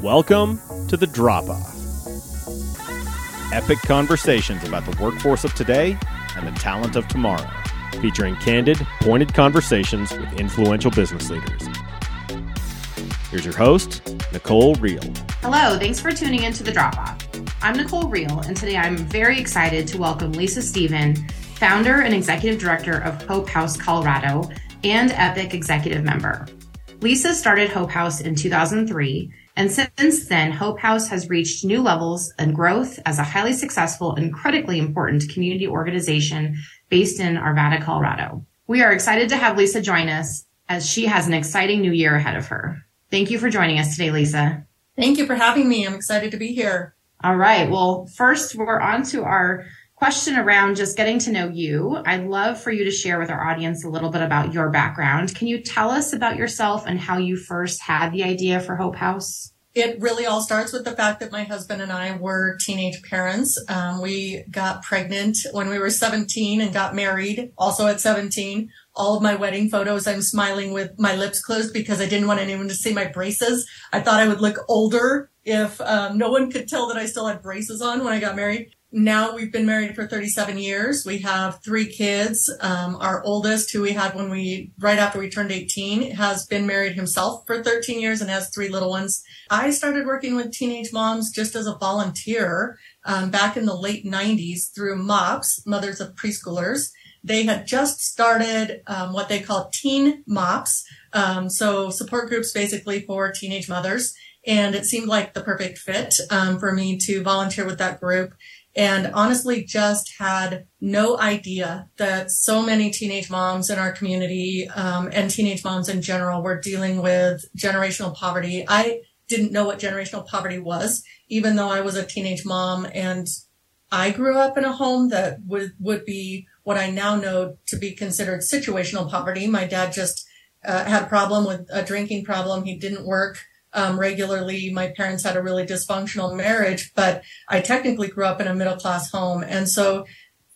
Welcome to The Drop Off. Epic conversations about the workforce of today and the talent of tomorrow, featuring candid, pointed conversations with influential business leaders. Here's your host, Nicole Riehl. Hello, thanks for tuning in to The Drop Off. I'm Nicole Riehl, and today I'm very excited to welcome Lisa Steven, founder and executive director of Hope House Colorado and Epic executive member. Lisa started Hope House in 2003, and since then, Hope House has reached new levels and growth as a highly successful and critically important community organization based in Arvada, Colorado. We are excited to have Lisa join us as she has an exciting new year ahead of her. Thank you for joining us today, Lisa. Thank you for having me. I'm excited to be here. All right. Well, first, we're on to our question around just getting to know you. I'd love for you to share with our audience a little bit about your background. Can you tell us about yourself and how you first had the idea for Hope House? It really all starts with the fact that my husband and I were teenage parents. Um, we got pregnant when we were 17 and got married also at 17. All of my wedding photos, I'm smiling with my lips closed because I didn't want anyone to see my braces. I thought I would look older if um, no one could tell that I still had braces on when I got married now we've been married for 37 years. We have three kids. Um, our oldest, who we had when we, right after we turned 18, has been married himself for 13 years and has three little ones. I started working with teenage moms just as a volunteer um, back in the late 90s through MOPS, Mothers of Preschoolers. They had just started um, what they call teen MOPS, um, so support groups basically for teenage mothers. And it seemed like the perfect fit um, for me to volunteer with that group and honestly just had no idea that so many teenage moms in our community um, and teenage moms in general were dealing with generational poverty. I didn't know what generational poverty was, even though I was a teenage mom and I grew up in a home that would, would be what I now know to be considered situational poverty. My dad just uh, had a problem with a drinking problem. He didn't work um, regularly. My parents had a really dysfunctional marriage, but I technically grew up in a middle class home. And so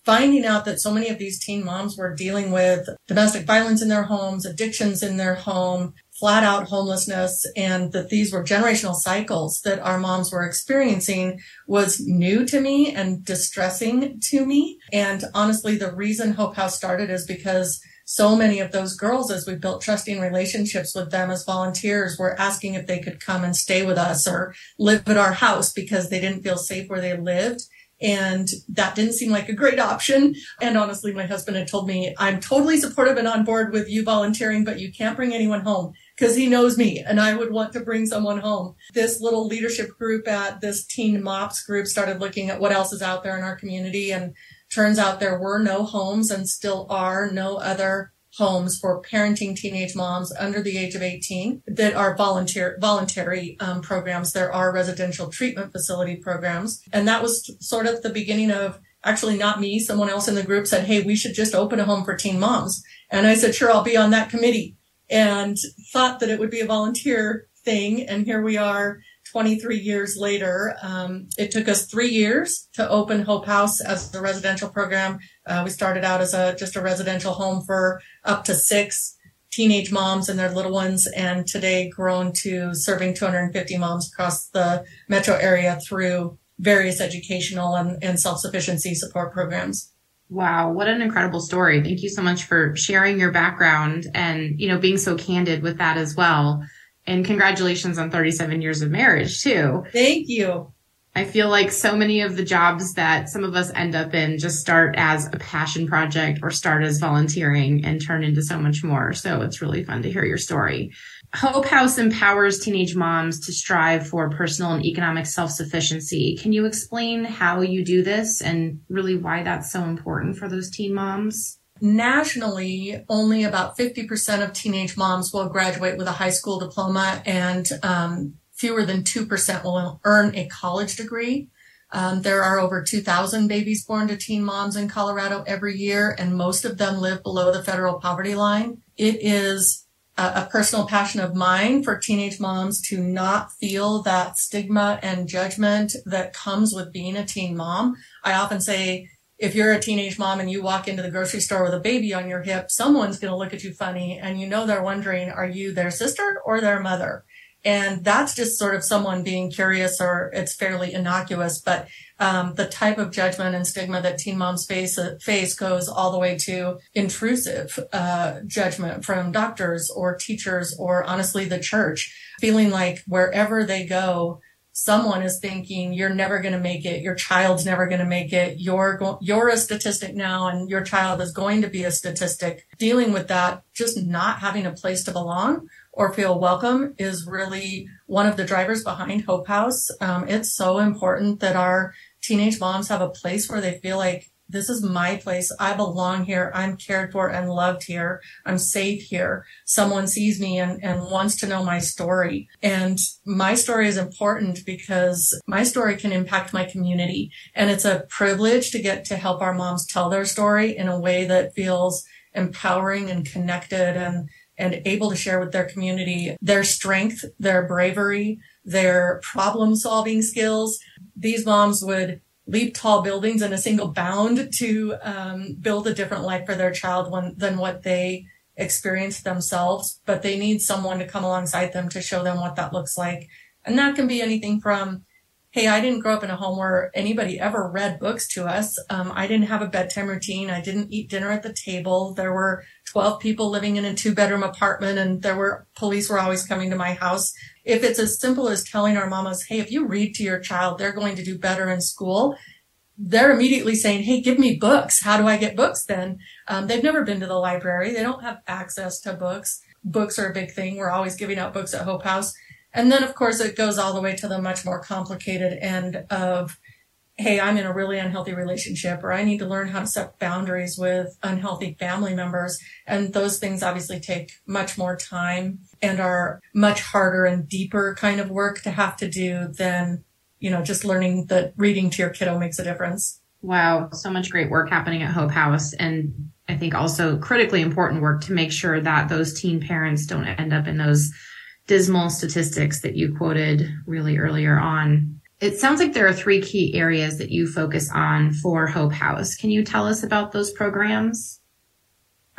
finding out that so many of these teen moms were dealing with domestic violence in their homes, addictions in their home, flat out homelessness, and that these were generational cycles that our moms were experiencing was new to me and distressing to me. And honestly, the reason Hope House started is because so many of those girls, as we built trusting relationships with them as volunteers, were asking if they could come and stay with us or live at our house because they didn't feel safe where they lived. And that didn't seem like a great option. And honestly, my husband had told me, I'm totally supportive and on board with you volunteering, but you can't bring anyone home because he knows me and I would want to bring someone home. This little leadership group at this teen MOPS group started looking at what else is out there in our community and Turns out there were no homes and still are no other homes for parenting teenage moms under the age of 18 that are volunteer voluntary um, programs. There are residential treatment facility programs, and that was sort of the beginning of actually not me. Someone else in the group said, "Hey, we should just open a home for teen moms," and I said, "Sure, I'll be on that committee." And thought that it would be a volunteer thing, and here we are 23 years later. Um, it took us three years to open Hope House as a residential program. Uh, we started out as a just a residential home for up to six teenage moms and their little ones, and today grown to serving 250 moms across the metro area through various educational and, and self-sufficiency support programs. Wow, what an incredible story. Thank you so much for sharing your background and, you know, being so candid with that as well. And congratulations on 37 years of marriage too. Thank you. I feel like so many of the jobs that some of us end up in just start as a passion project or start as volunteering and turn into so much more. So it's really fun to hear your story. Hope House empowers teenage moms to strive for personal and economic self-sufficiency. Can you explain how you do this and really why that's so important for those teen moms? Nationally, only about 50% of teenage moms will graduate with a high school diploma and um, fewer than 2% will earn a college degree. Um, there are over 2,000 babies born to teen moms in Colorado every year, and most of them live below the federal poverty line. It is a, a personal passion of mine for teenage moms to not feel that stigma and judgment that comes with being a teen mom. I often say if you're a teenage mom and you walk into the grocery store with a baby on your hip, someone's going to look at you funny and you know they're wondering, are you their sister or their mother? And that's just sort of someone being curious or it's fairly innocuous, but um, the type of judgment and stigma that teen moms face, face goes all the way to intrusive uh, judgment from doctors or teachers or honestly the church, feeling like wherever they go, someone is thinking you're never going to make it. Your child's never going to make it. You're go- you're a statistic now and your child is going to be a statistic. Dealing with that just not having a place to belong or feel welcome is really one of the drivers behind hope house. Um, it's so important that our teenage moms have a place where they feel like this is my place. I belong here. I'm cared for and loved here. I'm safe here. Someone sees me and, and wants to know my story. And my story is important because my story can impact my community. And it's a privilege to get to help our moms tell their story in a way that feels empowering and connected and and able to share with their community their strength, their bravery, their problem solving skills. These moms would leap tall buildings in a single bound to um, build a different life for their child when, than what they experienced themselves. But they need someone to come alongside them to show them what that looks like. And that can be anything from, hey, I didn't grow up in a home where anybody ever read books to us. Um, I didn't have a bedtime routine. I didn't eat dinner at the table. There were 12 people living in a two bedroom apartment and there were police were always coming to my house if it's as simple as telling our mamas, hey, if you read to your child, they're going to do better in school, they're immediately saying, hey, give me books. How do I get books then? Um, they've never been to the library. They don't have access to books. Books are a big thing. We're always giving out books at Hope House. And then, of course, it goes all the way to the much more complicated end of hey, I'm in a really unhealthy relationship, or I need to learn how to set boundaries with unhealthy family members. And those things obviously take much more time and are much harder and deeper kind of work to have to do than, you know, just learning that reading to your kiddo makes a difference. Wow, so much great work happening at Hope House. And I think also critically important work to make sure that those teen parents don't end up in those dismal statistics that you quoted really earlier on. It sounds like there are three key areas that you focus on for Hope House. Can you tell us about those programs?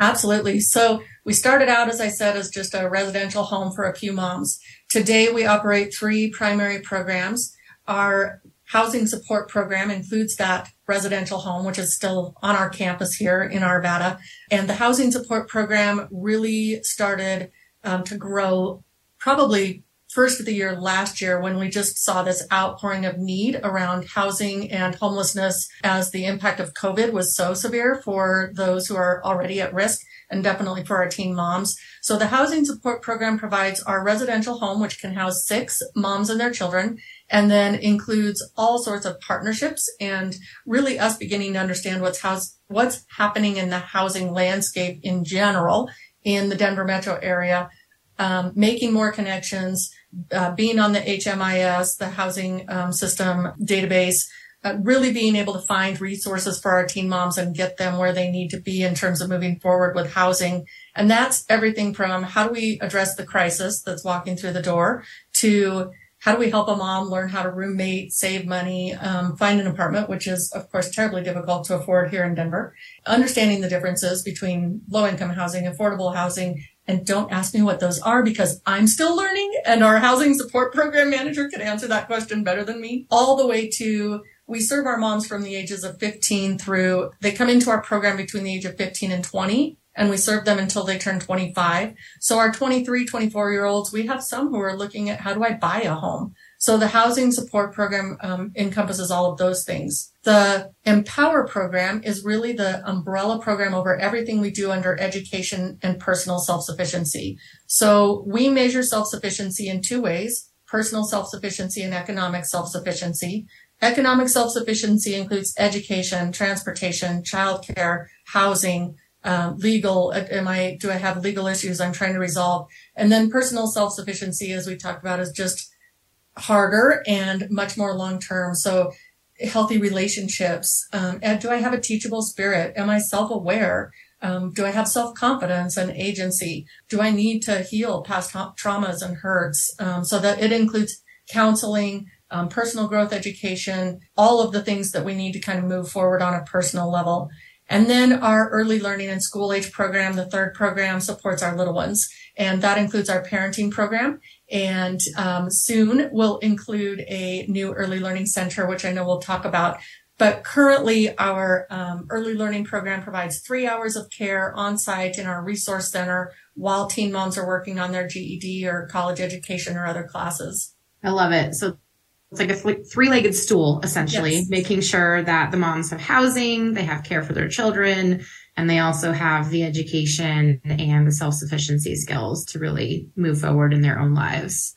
Absolutely. So we started out, as I said, as just a residential home for a few moms. Today we operate three primary programs. Our housing support program includes that residential home, which is still on our campus here in Arvada. And the housing support program really started um, to grow probably first of the year last year when we just saw this outpouring of need around housing and homelessness as the impact of COVID was so severe for those who are already at risk and definitely for our teen moms. So the housing support program provides our residential home, which can house six moms and their children, and then includes all sorts of partnerships and really us beginning to understand what's house, what's happening in the housing landscape in general in the Denver metro area, um, making more connections, uh, being on the HMIS, the housing um, system database, uh, really being able to find resources for our teen moms and get them where they need to be in terms of moving forward with housing. And that's everything from how do we address the crisis that's walking through the door to how do we help a mom learn how to roommate, save money, um, find an apartment, which is, of course, terribly difficult to afford here in Denver. Understanding the differences between low income housing, affordable housing, and don't ask me what those are because I'm still learning and our housing support program manager can answer that question better than me. All the way to we serve our moms from the ages of 15 through they come into our program between the age of 15 and 20 and we serve them until they turn 25. So our 23, 24 year olds, we have some who are looking at how do I buy a home? So the housing support program um, encompasses all of those things. The Empower program is really the umbrella program over everything we do under education and personal self-sufficiency. So we measure self-sufficiency in two ways, personal self-sufficiency and economic self-sufficiency. Economic self-sufficiency includes education, transportation, childcare, housing, uh, legal. Am I, do I have legal issues I'm trying to resolve? And then personal self-sufficiency, as we talked about, is just harder and much more long term. So healthy relationships. Um, and do I have a teachable spirit? Am I self aware? Um, do I have self confidence and agency? Do I need to heal past traumas and hurts? Um, so that it includes counseling, um, personal growth education, all of the things that we need to kind of move forward on a personal level. And then our early learning and school age program, the third program supports our little ones. And that includes our parenting program. And um, soon we'll include a new early learning center, which I know we'll talk about. But currently our um, early learning program provides three hours of care on site in our resource center while teen moms are working on their GED or college education or other classes. I love it. So it's like a three-legged stool essentially yes. making sure that the moms have housing they have care for their children and they also have the education and the self-sufficiency skills to really move forward in their own lives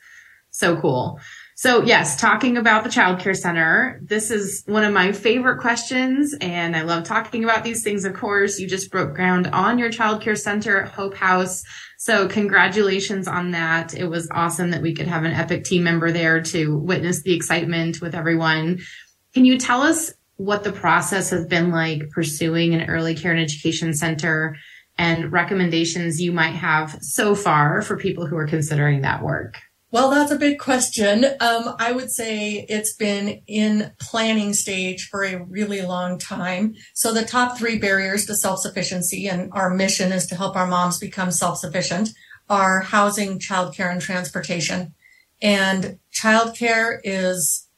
so cool so yes talking about the child care center this is one of my favorite questions and i love talking about these things of course you just broke ground on your child care center at hope house so congratulations on that. It was awesome that we could have an epic team member there to witness the excitement with everyone. Can you tell us what the process has been like pursuing an early care and education center and recommendations you might have so far for people who are considering that work? Well, that's a big question. Um, I would say it's been in planning stage for a really long time. So the top three barriers to self-sufficiency and our mission is to help our moms become self-sufficient are housing, childcare, and transportation. And childcare is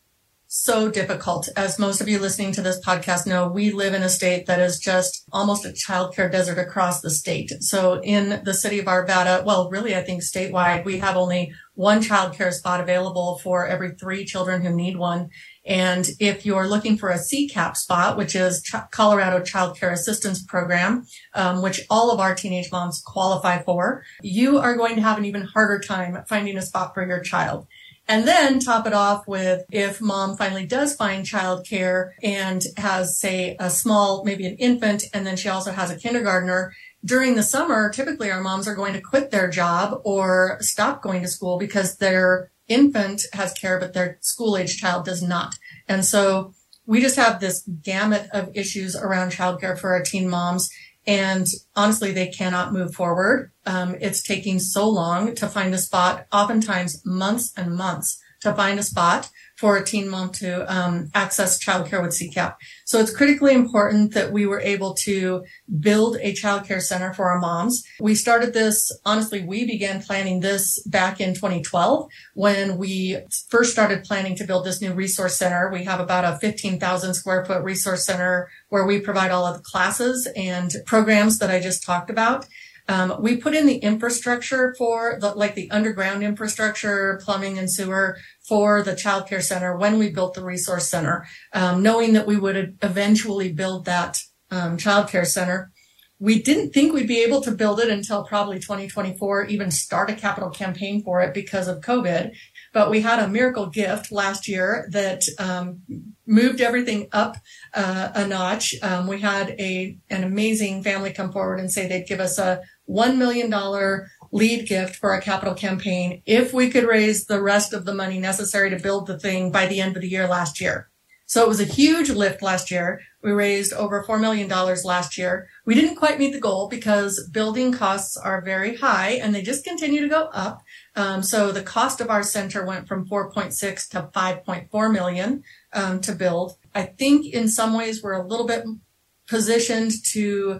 so difficult. As most of you listening to this podcast know, we live in a state that is just almost a childcare desert across the state. So in the city of Arvada, well, really, I think statewide, we have only one childcare spot available for every three children who need one. And if you're looking for a CCAP spot, which is Ch- Colorado Child Care Assistance Program, um, which all of our teenage moms qualify for, you are going to have an even harder time finding a spot for your child. And then top it off with if mom finally does find childcare and has, say, a small, maybe an infant, and then she also has a kindergartner. During the summer, typically our moms are going to quit their job or stop going to school because their infant has care, but their school age child does not. And so we just have this gamut of issues around childcare for our teen moms. And honestly, they cannot move forward. Um, it's taking so long to find a spot, oftentimes months and months to find a spot for a teen mom to um, access childcare with CCAP. So it's critically important that we were able to build a childcare center for our moms. We started this, honestly, we began planning this back in 2012 when we first started planning to build this new resource center. We have about a 15,000 square foot resource center where we provide all of the classes and programs that I just talked about. Um, we put in the infrastructure for the, like the underground infrastructure, plumbing and sewer for the child care center when we built the resource center, um, knowing that we would eventually build that um, childcare center. We didn't think we'd be able to build it until probably 2024, even start a capital campaign for it because of COVID. But we had a miracle gift last year that um, moved everything up uh, a notch. Um, we had a an amazing family come forward and say they'd give us a one million dollar lead gift for a capital campaign if we could raise the rest of the money necessary to build the thing by the end of the year last year. So it was a huge lift last year. We raised over $4 million last year. We didn't quite meet the goal because building costs are very high and they just continue to go up. Um, so the cost of our center went from 4.6 to 5.4 million um, to build. I think in some ways we're a little bit positioned to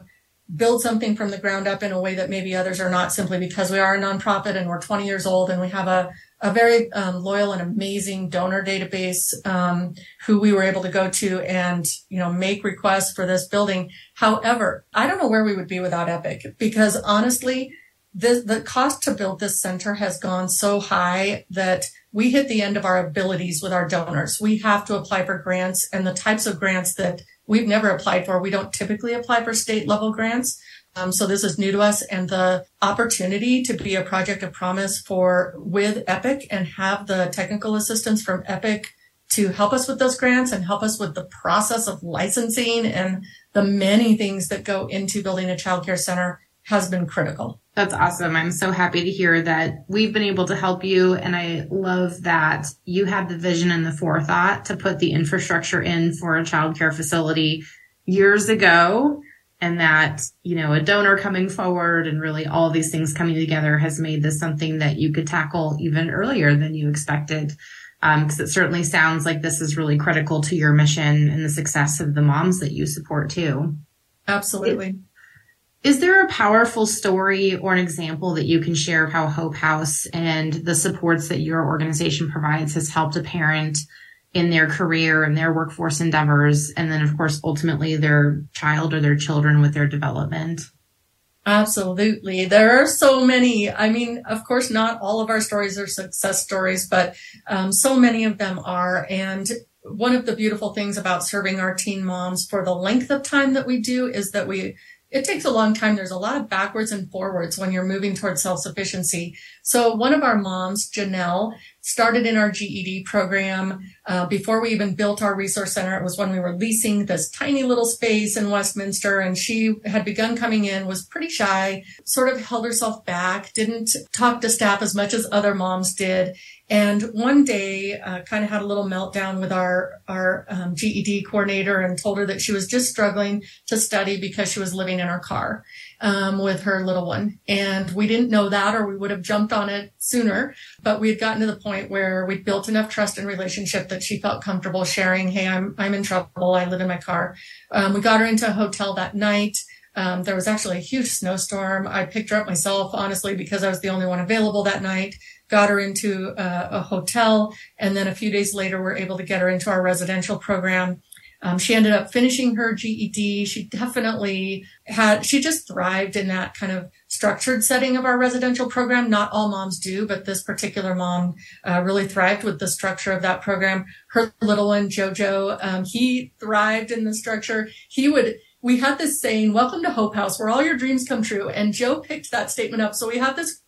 build something from the ground up in a way that maybe others are not simply because we are a nonprofit and we're 20 years old and we have a, a very um, loyal and amazing donor database um, who we were able to go to and you know make requests for this building however i don't know where we would be without epic because honestly the, the cost to build this center has gone so high that we hit the end of our abilities with our donors. We have to apply for grants and the types of grants that we've never applied for. We don't typically apply for state level grants. Um, so this is new to us and the opportunity to be a project of promise for with Epic and have the technical assistance from Epic to help us with those grants and help us with the process of licensing and the many things that go into building a childcare center has been critical. That's awesome. I'm so happy to hear that we've been able to help you. And I love that you had the vision and the forethought to put the infrastructure in for a childcare facility years ago. And that, you know, a donor coming forward and really all these things coming together has made this something that you could tackle even earlier than you expected. because um, it certainly sounds like this is really critical to your mission and the success of the moms that you support too. Absolutely. Is there a powerful story or an example that you can share of how Hope House and the supports that your organization provides has helped a parent in their career and their workforce endeavors, and then, of course, ultimately their child or their children with their development? Absolutely. There are so many. I mean, of course, not all of our stories are success stories, but um, so many of them are. And one of the beautiful things about serving our teen moms for the length of time that we do is that we it takes a long time. There's a lot of backwards and forwards when you're moving towards self-sufficiency. So one of our moms, Janelle, started in our GED program uh, before we even built our resource center. It was when we were leasing this tiny little space in Westminster, and she had begun coming in, was pretty shy, sort of held herself back, didn't talk to staff as much as other moms did, and one day, uh, kind of had a little meltdown with our our um, GED coordinator and told her that she was just struggling to study because she was living in her car um, with her little one. And we didn't know that, or we would have jumped on it sooner. But we had gotten to the point where we'd built enough trust and relationship that she felt comfortable sharing, "Hey, I'm I'm in trouble. I live in my car." Um, we got her into a hotel that night. Um, there was actually a huge snowstorm. I picked her up myself, honestly, because I was the only one available that night got her into a, a hotel. And then a few days later, we're able to get her into our residential program. Um, she ended up finishing her GED. She definitely had, she just thrived in that kind of structured setting of our residential program. Not all moms do, but this particular mom uh, really thrived with the structure of that program. Her little one, Jojo, um, he thrived in the structure. He would, we had this saying, welcome to Hope House, where all your dreams come true. And Joe picked that statement up. So we have this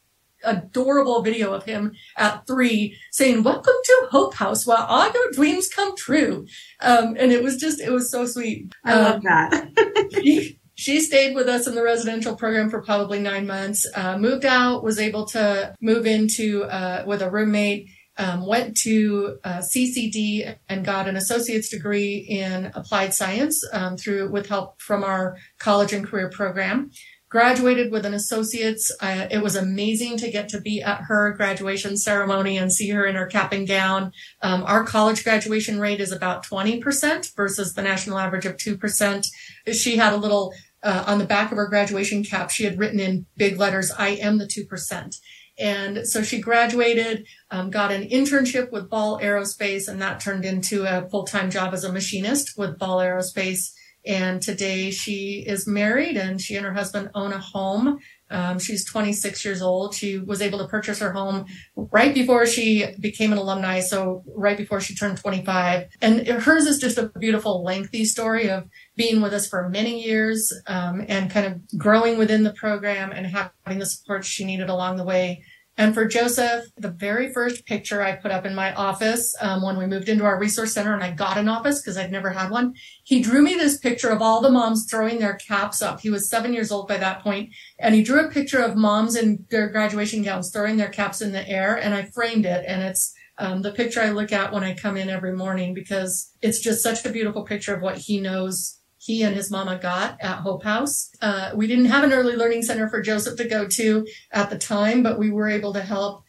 adorable video of him at three saying, welcome to Hope House while all your dreams come true. Um, and it was just, it was so sweet. I um, love that. she, she stayed with us in the residential program for probably nine months, uh, moved out, was able to move into, uh, with a roommate, um, went to uh, CCD and got an associate's degree in applied science um, through with help from our college and career program graduated with an associate's. Uh, it was amazing to get to be at her graduation ceremony and see her in her cap and gown. Um, our college graduation rate is about 20% versus the national average of 2%. She had a little, uh, on the back of her graduation cap, she had written in big letters, I am the 2%. And so she graduated, um, got an internship with Ball Aerospace, and that turned into a full-time job as a machinist with Ball Aerospace. And today she is married and she and her husband own a home. Um, she's 26 years old. She was able to purchase her home right before she became an alumni. So right before she turned 25 and hers is just a beautiful lengthy story of being with us for many years, um, and kind of growing within the program and having the support she needed along the way and for Joseph, the very first picture I put up in my office um, when we moved into our resource center and I got an office because I'd never had one, he drew me this picture of all the moms throwing their caps up. He was seven years old by that point, and he drew a picture of moms in their graduation gowns throwing their caps in the air, and I framed it, and it's um, the picture I look at when I come in every morning because it's just such a beautiful picture of what he knows he and his mama got at Hope House. Uh, we didn't have an early learning center for Joseph to go to at the time, but we were able to help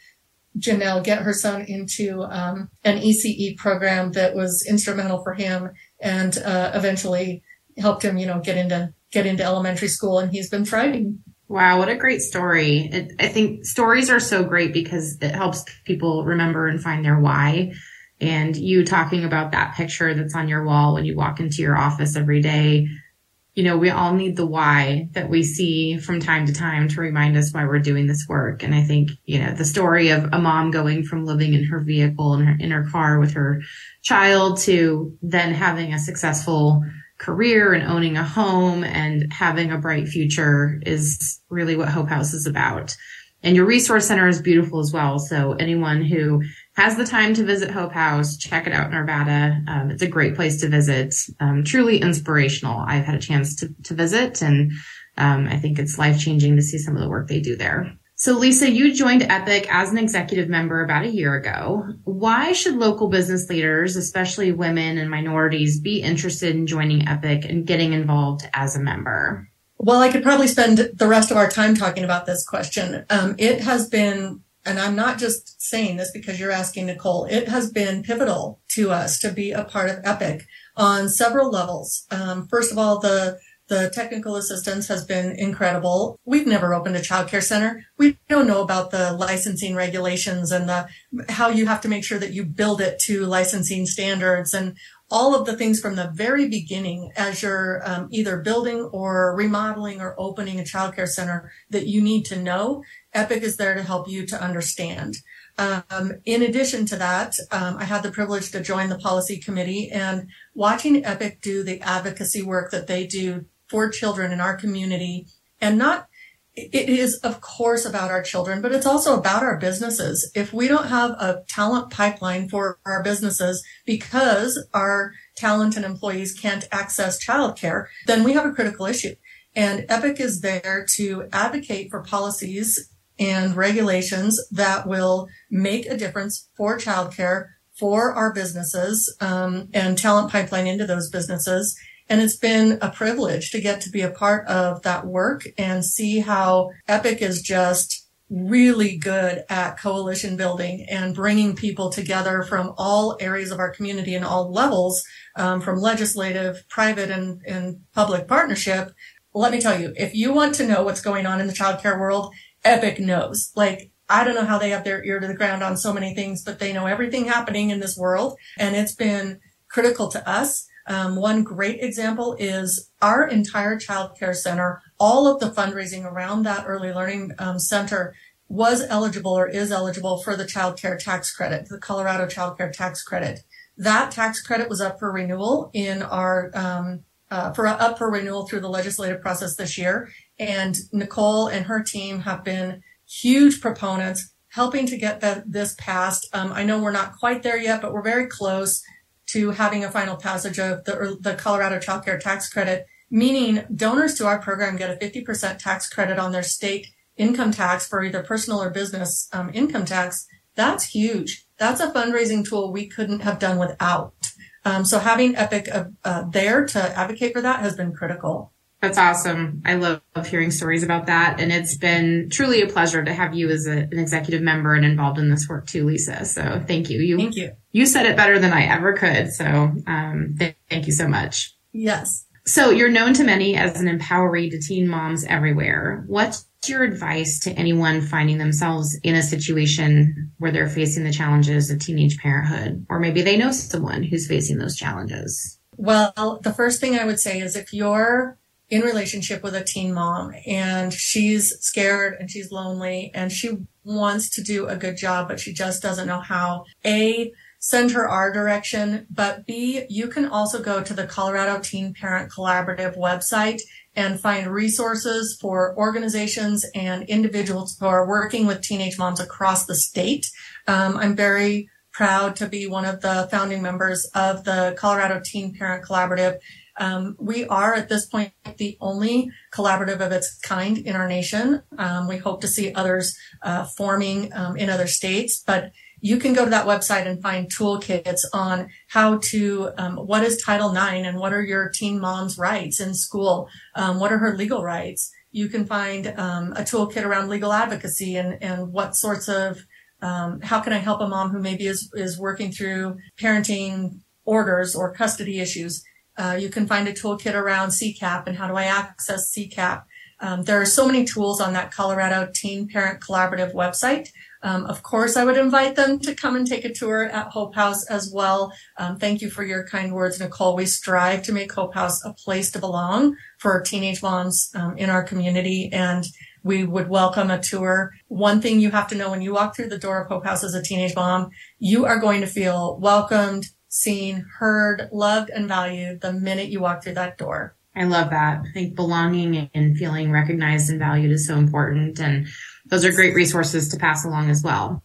Janelle get her son into um, an ECE program that was instrumental for him and uh, eventually helped him, you know, get into get into elementary school, and he's been thriving. Wow, what a great story! It, I think stories are so great because it helps people remember and find their why and you talking about that picture that's on your wall when you walk into your office every day. You know, we all need the why that we see from time to time to remind us why we're doing this work. And I think, you know, the story of a mom going from living in her vehicle in her, in her car with her child to then having a successful career and owning a home and having a bright future is really what Hope House is about. And your resource center is beautiful as well. So anyone who has the time to visit Hope House, check it out in Arvada. Um, it's a great place to visit. Um, truly inspirational. I've had a chance to, to visit and um, I think it's life changing to see some of the work they do there. So Lisa, you joined Epic as an executive member about a year ago. Why should local business leaders, especially women and minorities, be interested in joining Epic and getting involved as a member? Well, I could probably spend the rest of our time talking about this question. Um, it has been and I'm not just saying this because you're asking Nicole, it has been pivotal to us to be a part of Epic on several levels. Um, first of all, the the technical assistance has been incredible. We've never opened a childcare center. We don't know about the licensing regulations and the how you have to make sure that you build it to licensing standards and all of the things from the very beginning as you're um, either building or remodeling or opening a childcare center that you need to know. Epic is there to help you to understand. Um, in addition to that, um, I had the privilege to join the policy committee and watching Epic do the advocacy work that they do for children in our community and not it is of course about our children, but it's also about our businesses. If we don't have a talent pipeline for our businesses because our talent and employees can't access childcare, then we have a critical issue. And EPIC is there to advocate for policies and regulations that will make a difference for childcare, for our businesses, um, and talent pipeline into those businesses and it's been a privilege to get to be a part of that work and see how Epic is just really good at coalition building and bringing people together from all areas of our community and all levels, um, from legislative, private, and, and public partnership. Let me tell you, if you want to know what's going on in the childcare world, Epic knows. Like, I don't know how they have their ear to the ground on so many things, but they know everything happening in this world. And it's been critical to us um, one great example is our entire child care center, all of the fundraising around that early learning um, center was eligible or is eligible for the child care tax credit, the Colorado child care tax credit. That tax credit was up for renewal in our, um, uh, for up for renewal through the legislative process this year. And Nicole and her team have been huge proponents helping to get the, this passed. Um, I know we're not quite there yet, but we're very close to having a final passage of the, the Colorado Child Care Tax Credit, meaning donors to our program get a 50% tax credit on their state income tax for either personal or business um, income tax. That's huge. That's a fundraising tool we couldn't have done without. Um, so having Epic uh, uh, there to advocate for that has been critical. That's awesome. I love, love, hearing stories about that. And it's been truly a pleasure to have you as a, an executive member and involved in this work too, Lisa. So thank you. You, thank you. You said it better than I ever could. So, um, th- thank you so much. Yes. So you're known to many as an empoweree to teen moms everywhere. What's your advice to anyone finding themselves in a situation where they're facing the challenges of teenage parenthood, or maybe they know someone who's facing those challenges? Well, the first thing I would say is if you're in relationship with a teen mom and she's scared and she's lonely and she wants to do a good job, but she just doesn't know how. A, send her our direction, but B, you can also go to the Colorado Teen Parent Collaborative website and find resources for organizations and individuals who are working with teenage moms across the state. Um, I'm very proud to be one of the founding members of the Colorado Teen Parent Collaborative um, we are at this point the only collaborative of its kind in our nation. Um, we hope to see others uh, forming um, in other states, but you can go to that website and find toolkits on how to, um, what is Title IX and what are your teen mom's rights in school? Um, what are her legal rights? You can find um, a toolkit around legal advocacy and, and what sorts of um, how can I help a mom who maybe is, is working through parenting orders or custody issues? Uh, you can find a toolkit around CCAP and how do I access CCAP. Um, there are so many tools on that Colorado Teen Parent Collaborative website. Um, of course, I would invite them to come and take a tour at Hope House as well. Um, thank you for your kind words, Nicole. We strive to make Hope House a place to belong for teenage moms um, in our community, and we would welcome a tour. One thing you have to know when you walk through the door of Hope House as a teenage mom, you are going to feel welcomed, seen, heard, loved, and valued the minute you walk through that door. I love that. I think belonging and feeling recognized and valued is so important. And those are great resources to pass along as well.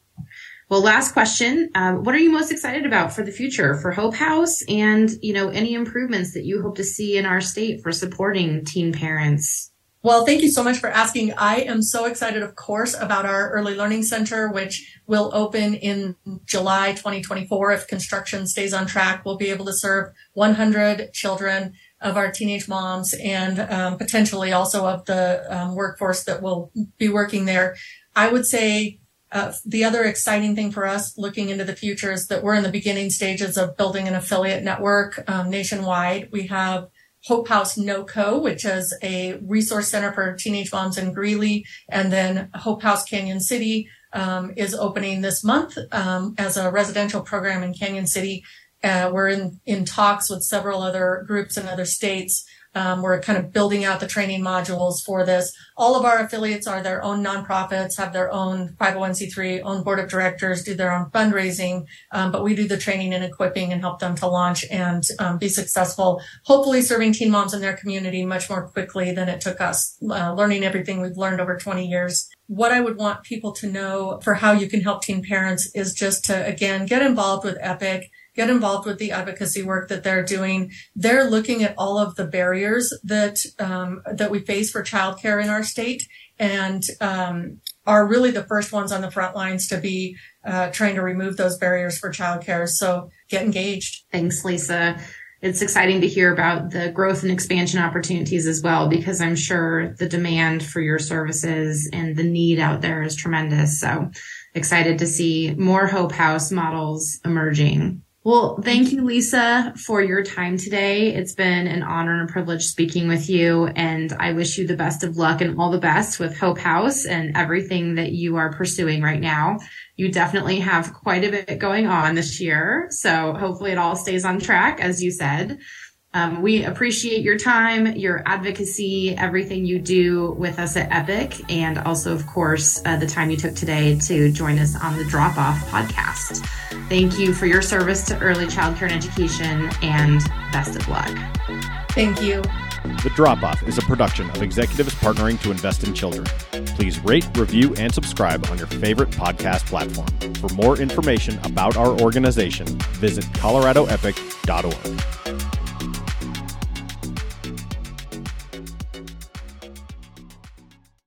Well, last question. Um, what are you most excited about for the future for Hope House and, you know, any improvements that you hope to see in our state for supporting teen parents well, thank you so much for asking. I am so excited, of course, about our early learning center, which will open in July 2024. If construction stays on track, we'll be able to serve 100 children of our teenage moms and um, potentially also of the um, workforce that will be working there. I would say Uh, the other exciting thing for us looking into the future is that we're in the beginning stages of building an affiliate network um, nationwide. We have Hope House NoCo, which is a resource center for teenage moms in Greeley, and then Hope House Cañon City um, is opening this month um, as a residential program in Cañon City. Uh, we're in, in talks with several other groups in other states um, we're kind of building out the training modules for this. All of our affiliates are their own nonprofits, have their own 501c3, own board of directors, do their own fundraising, um, but we do the training and equipping and help them to launch and um, be successful. Hopefully, serving teen moms in their community much more quickly than it took us, uh, learning everything we've learned over 20 years what I would want people to know for how you can help teen parents is just to, again, get involved with EPIC get involved with the advocacy work that they're doing. They're looking at all of the barriers that um, that we face for childcare in our state, and um, are really the first ones on the front lines to be uh, trying to remove those barriers for childcare. So get engaged. Thanks, Lisa. It's exciting to hear about the growth and expansion opportunities as well, because I'm sure the demand for your services and the need out there is tremendous. So excited to see more Hope House models emerging. Well, thank you, Lisa, for your time today. It's been an honor and a privilege speaking with you. And I wish you the best of luck and all the best with Hope House and everything that you are pursuing right now. You definitely have quite a bit going on this year. So hopefully it all stays on track, as you said. Um, we appreciate your time, your advocacy, everything you do with us at Epic, and also, of course, uh, the time you took today to join us on the Drop Off podcast. Thank you for your service to early childcare and education, and best of luck. Thank you. The Drop Off is a production of executives partnering to invest in children. Please rate, review, and subscribe on your favorite podcast platform. For more information about our organization, visit coloradoepic.org.